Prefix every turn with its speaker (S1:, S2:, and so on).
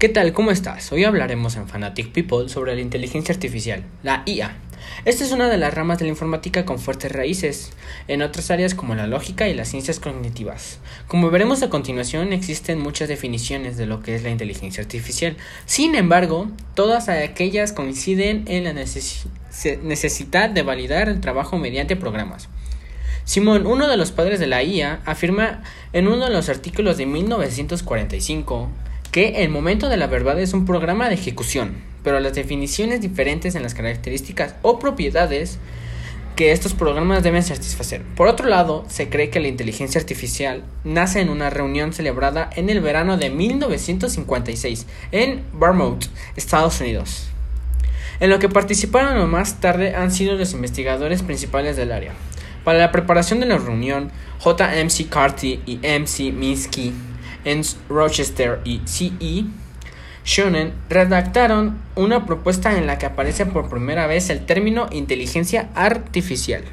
S1: ¿Qué tal? ¿Cómo estás? Hoy hablaremos en Fanatic People sobre la inteligencia artificial, la IA. Esta es una de las ramas de la informática con fuertes raíces en otras áreas como la lógica y las ciencias cognitivas. Como veremos a continuación, existen muchas definiciones de lo que es la inteligencia artificial. Sin embargo, todas aquellas coinciden en la necesidad de validar el trabajo mediante programas. Simón, uno de los padres de la IA, afirma en uno de los artículos de 1945 que el momento de la verdad es un programa de ejecución, pero las definiciones diferentes en las características o propiedades que estos programas deben satisfacer. Por otro lado, se cree que la inteligencia artificial nace en una reunión celebrada en el verano de 1956 en Vermont, Estados Unidos, en lo que participaron más tarde han sido los investigadores principales del área. Para la preparación de la reunión, J.M.C. Carty y M.C. Minsky en Rochester y C.E. Shonen redactaron una propuesta en la que aparece por primera vez el término inteligencia artificial.